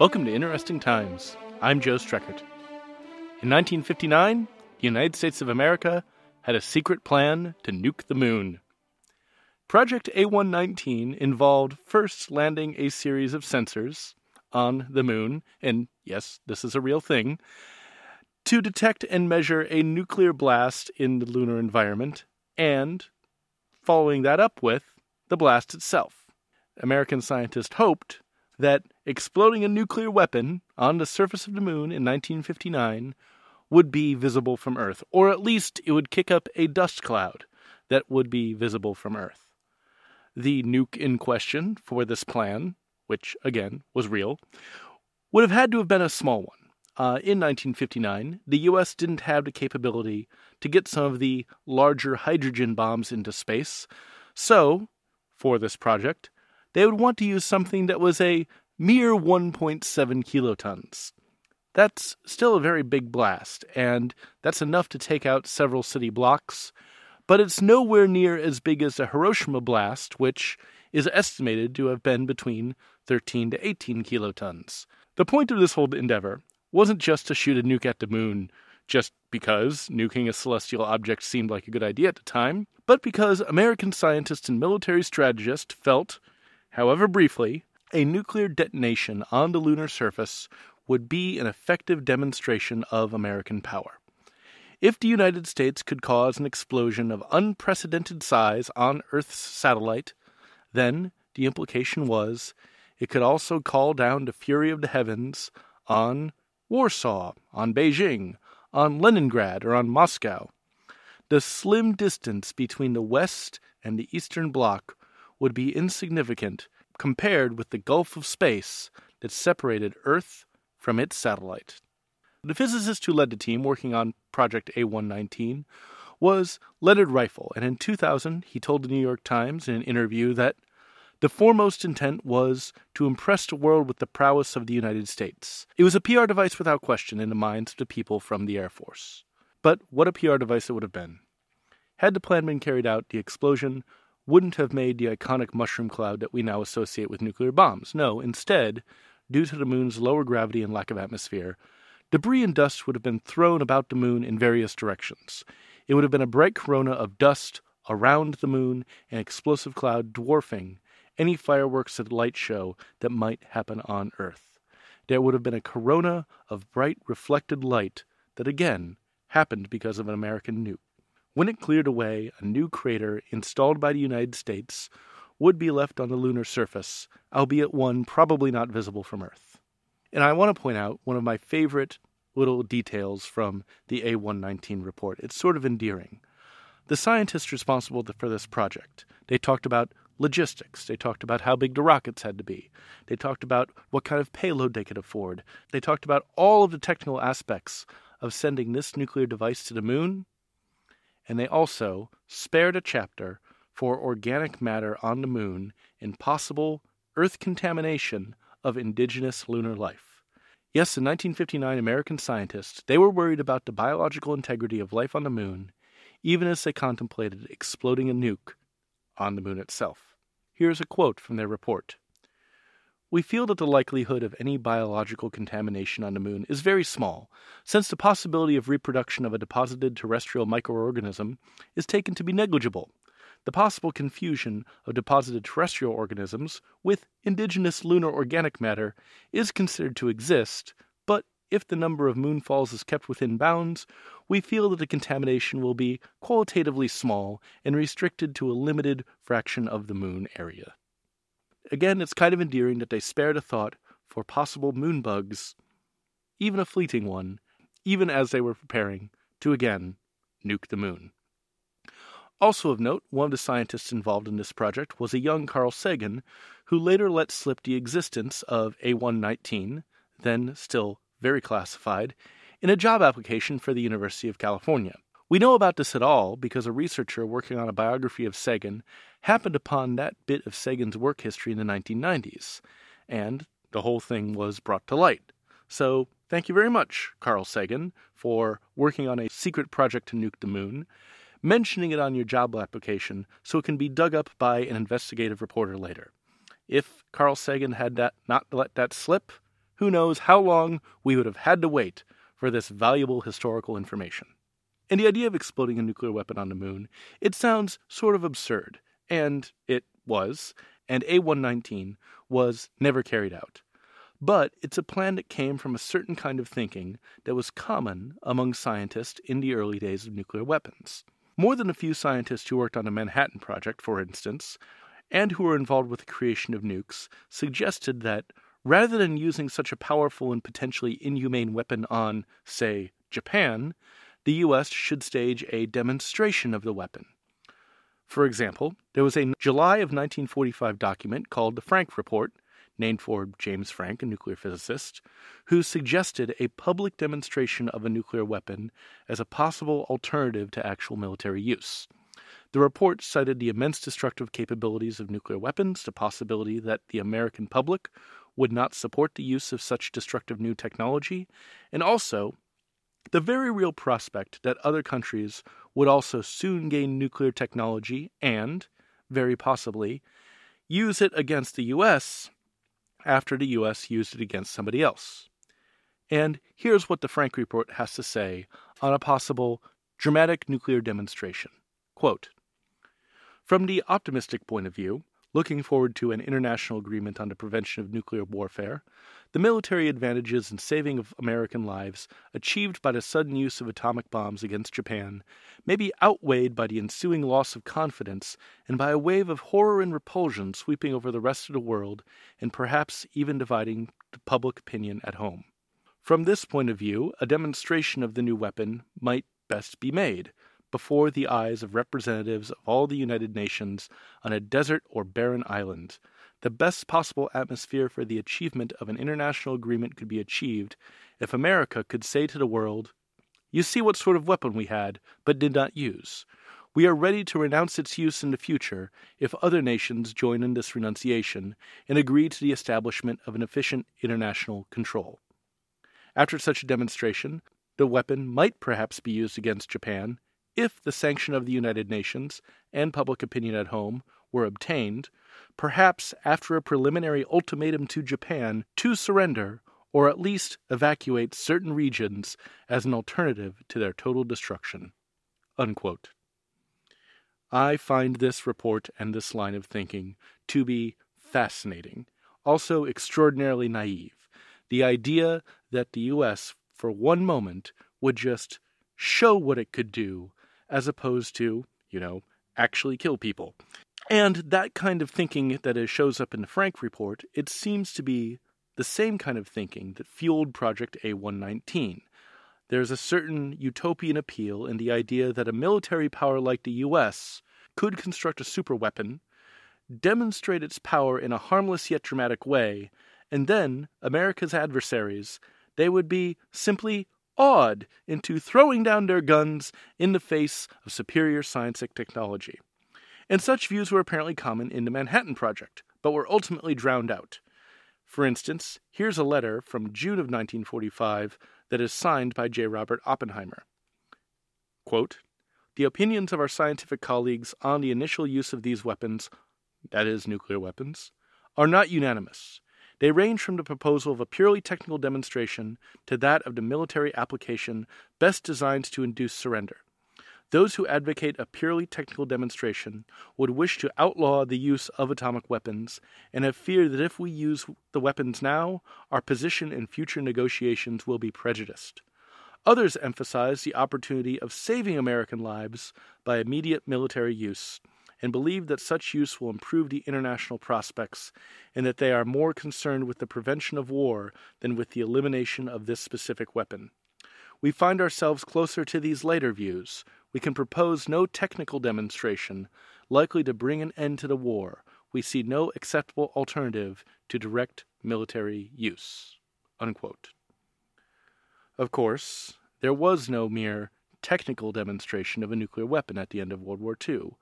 Welcome to Interesting Times. I'm Joe Streckert. In 1959, the United States of America had a secret plan to nuke the moon. Project A119 involved first landing a series of sensors on the moon, and yes, this is a real thing, to detect and measure a nuclear blast in the lunar environment, and following that up with the blast itself. American scientists hoped that exploding a nuclear weapon on the surface of the moon in 1959 would be visible from Earth, or at least it would kick up a dust cloud that would be visible from Earth. The nuke in question for this plan, which again was real, would have had to have been a small one. Uh, in 1959, the U.S. didn't have the capability to get some of the larger hydrogen bombs into space, so, for this project, they would want to use something that was a mere 1.7 kilotons. That's still a very big blast, and that's enough to take out several city blocks, but it's nowhere near as big as a Hiroshima blast, which is estimated to have been between 13 to 18 kilotons. The point of this whole endeavor wasn't just to shoot a nuke at the moon just because nuking a celestial object seemed like a good idea at the time, but because American scientists and military strategists felt, however briefly, a nuclear detonation on the lunar surface would be an effective demonstration of American power. If the United States could cause an explosion of unprecedented size on Earth's satellite, then the implication was it could also call down the fury of the heavens on Warsaw, on Beijing, on Leningrad, or on Moscow. The slim distance between the West and the Eastern Bloc would be insignificant compared with the gulf of space that separated Earth from its satellite. The physicist who led the team working on Project A119 was Leonard Rieffel, and in 2000 he told the New York Times in an interview that the foremost intent was to impress the world with the prowess of the United States. It was a PR device without question in the minds of the people from the Air Force. But what a PR device it would have been. Had the plan been carried out, the explosion wouldn't have made the iconic mushroom cloud that we now associate with nuclear bombs. No, instead, due to the moon's lower gravity and lack of atmosphere, debris and dust would have been thrown about the moon in various directions. It would have been a bright corona of dust around the moon, an explosive cloud dwarfing any fireworks and light show that might happen on Earth. There would have been a corona of bright reflected light that again happened because of an American nuke. When it cleared away, a new crater installed by the United States would be left on the lunar surface, albeit one probably not visible from Earth. And I want to point out one of my favorite little details from the A119 report. It's sort of endearing. The scientists responsible for this project, they talked about logistics. They talked about how big the rockets had to be. They talked about what kind of payload they could afford. They talked about all of the technical aspects of sending this nuclear device to the moon. And they also spared a chapter for organic matter on the moon and possible Earth contamination of indigenous lunar life. Yes, in 1959, American scientists, they were worried about the biological integrity of life on the moon, even as they contemplated exploding a nuke on the moon itself. Here's a quote from their report. We feel that the likelihood of any biological contamination on the moon is very small, since the possibility of reproduction of a deposited terrestrial microorganism is taken to be negligible the possible confusion of deposited terrestrial organisms with indigenous lunar organic matter is considered to exist, but if the number of moonfalls is kept within bounds, we feel that the contamination will be qualitatively small and restricted to a limited fraction of the moon area. Again, it's kind of endearing that they spared a thought for possible moon bugs, even a fleeting one, even as they were preparing to again nuke the moon. Also of note, one of the scientists involved in this project was a young Carl Sagan, who later let slip the existence of A119, then still very classified, in a job application for the University of California. We know about this at all because a researcher working on a biography of Sagan happened upon that bit of Sagan's work history in the 1990s, and the whole thing was brought to light. So, thank you very much, Carl Sagan, for working on a secret project to nuke the moon mentioning it on your job application so it can be dug up by an investigative reporter later. If Carl Sagan had that, not let that slip, who knows how long we would have had to wait for this valuable historical information. And the idea of exploding a nuclear weapon on the moon, it sounds sort of absurd, and it was, and A119 was never carried out. But it's a plan that came from a certain kind of thinking that was common among scientists in the early days of nuclear weapons. More than a few scientists who worked on the Manhattan Project, for instance, and who were involved with the creation of nukes, suggested that rather than using such a powerful and potentially inhumane weapon on, say, Japan, the U.S. should stage a demonstration of the weapon. For example, there was a July of 1945 document called the Franck Report, named for James Franck, a nuclear physicist, who suggested a public demonstration of a nuclear weapon as a possible alternative to actual military use. The report cited the immense destructive capabilities of nuclear weapons, the possibility that the American public would not support the use of such destructive new technology, and also the very real prospect that other countries would also soon gain nuclear technology and, very possibly, use it against the U.S. after the U.S. used it against somebody else. And here's what the Franck Report has to say on a possible dramatic nuclear demonstration. Quote, From the optimistic point of view, looking forward to an international agreement on the prevention of nuclear warfare, the military advantages and saving of American lives achieved by the sudden use of atomic bombs against Japan may be outweighed by the ensuing loss of confidence and by a wave of horror and repulsion sweeping over the rest of the world and perhaps even dividing public opinion at home. From this point of view, a demonstration of the new weapon might best be made before the eyes of representatives of all the United Nations on a desert or barren island. The best possible atmosphere for the achievement of an international agreement could be achieved if America could say to the world, You see what sort of weapon we had, but did not use. We are ready to renounce its use in the future if other nations join in this renunciation and agree to the establishment of an efficient international control. After such a demonstration, the weapon might perhaps be used against Japan if the sanction of the United Nations and public opinion at home were obtained, perhaps after a preliminary ultimatum to Japan to surrender or at least evacuate certain regions as an alternative to their total destruction. Unquote. I find this report and this line of thinking to be fascinating, also extraordinarily naive. The idea that the U.S., for one moment, would just show what it could do as opposed to, you know, actually kill people. And that kind of thinking that shows up in the Franck report, it seems to be the same kind of thinking that fueled Project A119. There's a certain utopian appeal in the idea that a military power like the US could construct a superweapon, demonstrate its power in a harmless yet dramatic way, and then America's adversaries, they would be simply awed into throwing down their guns in the face of superior science and technology. And such views were apparently common in the Manhattan Project, but were ultimately drowned out. For instance, here's a letter from June of 1945 that is signed by J. Robert Oppenheimer. Quote, the opinions of our scientific colleagues on the initial use of these weapons, that is, nuclear weapons, are not unanimous. They range from the proposal of a purely technical demonstration to that of the military application best designed to induce surrender. Those who advocate a purely technical demonstration would wish to outlaw the use of atomic weapons and have feared that if we use the weapons now, our position in future negotiations will be prejudiced. Others emphasize the opportunity of saving American lives by immediate military use and believe that such use will improve the international prospects and that they are more concerned with the prevention of war than with the elimination of this specific weapon. We find ourselves closer to these later views. We can propose no technical demonstration likely to bring an end to the war. We see no acceptable alternative to direct military use. Unquote. Of course, there was no mere technical demonstration of a nuclear weapon at the end of World War II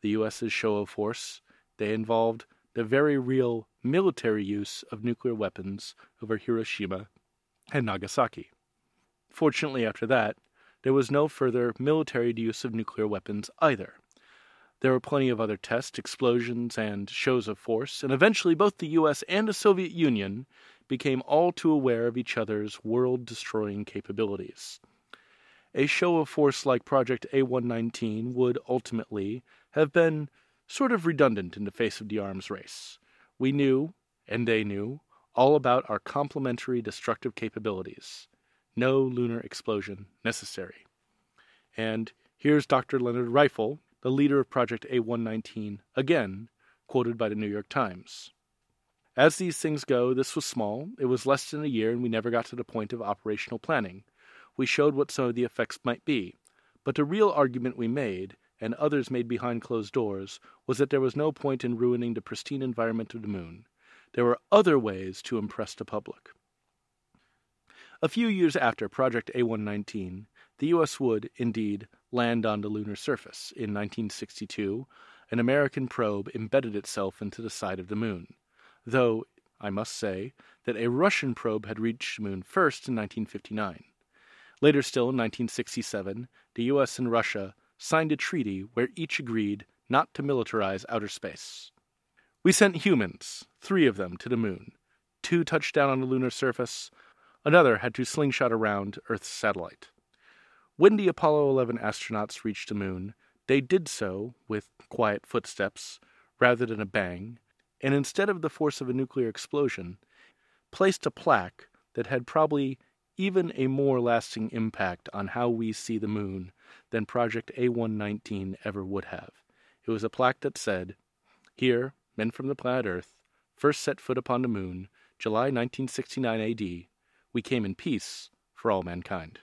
the U.S.'s show of force, they involved the very real military use of nuclear weapons over Hiroshima and Nagasaki. Fortunately, after that, there was no further military use of nuclear weapons either. There were plenty of other tests, explosions, and shows of force, and eventually both the US and the Soviet Union became all too aware of each other's world destroying capabilities. A show of force like Project A 119 would ultimately have been sort of redundant in the face of the arms race. We knew, and they knew, all about our complementary destructive capabilities. No lunar explosion necessary. And here's Dr. Leonard Rieffel, the leader of Project A119, again, quoted by the New York Times. As these things go, this was small. It was less than a year, and we never got to the point of operational planning. We showed what some of the effects might be. But the real argument we made, and others made behind closed doors, was that there was no point in ruining the pristine environment of the moon. There were other ways to impress the public. A few years after Project A119, the U.S. would, indeed, land on the lunar surface. In 1962, an American probe embedded itself into the side of the moon, though I must say that a Russian probe had reached the moon first in 1959. Later still, in 1967, the U.S. and Russia signed a treaty where each agreed not to militarize outer space. We sent humans, three of them, to the moon. Two touched down on the lunar surface, another had to slingshot around Earth's satellite. When the Apollo 11 astronauts reached the moon, they did so with quiet footsteps rather than a bang, and instead of the force of a nuclear explosion, placed a plaque that had probably even a more lasting impact on how we see the moon than Project A119 ever would have. It was a plaque that said, Here, men from the planet Earth, first set foot upon the moon, July 1969 AD, we came in peace for all mankind.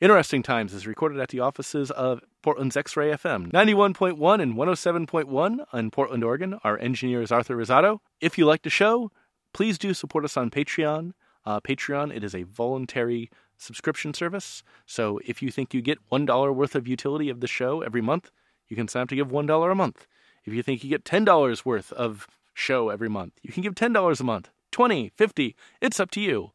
Interesting Times is recorded at the offices of Portland's X Ray FM, 91.1 and 107.1 in Portland, Oregon. Our engineer is Arthur Rosado. If you like the show, please do support us on Patreon. Uh, Patreon, it is a voluntary subscription service. So if you think you get $1 worth of utility of the show every month, you can sign up to give $1 a month. If you think you get $10 worth of show every month, you can give $10 a month, 20, 50, it's up to you.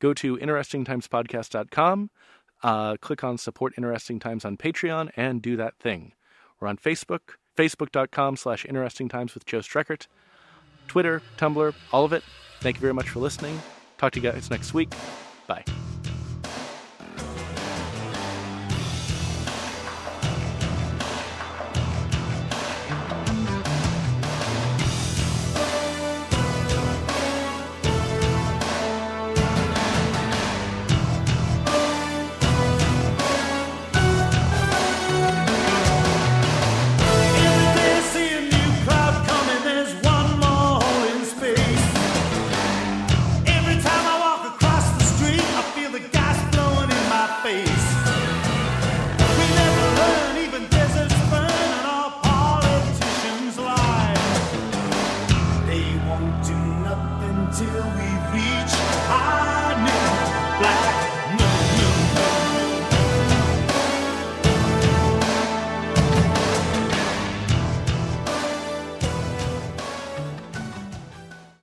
Go to interestingtimespodcast.com, uh, click on support Interesting Times on Patreon, and do that thing. We're on Facebook, facebook.com slash interesting times with Joe Streckert, Twitter, Tumblr, all of it. Thank you very much for listening. Talk to you guys next week. Bye.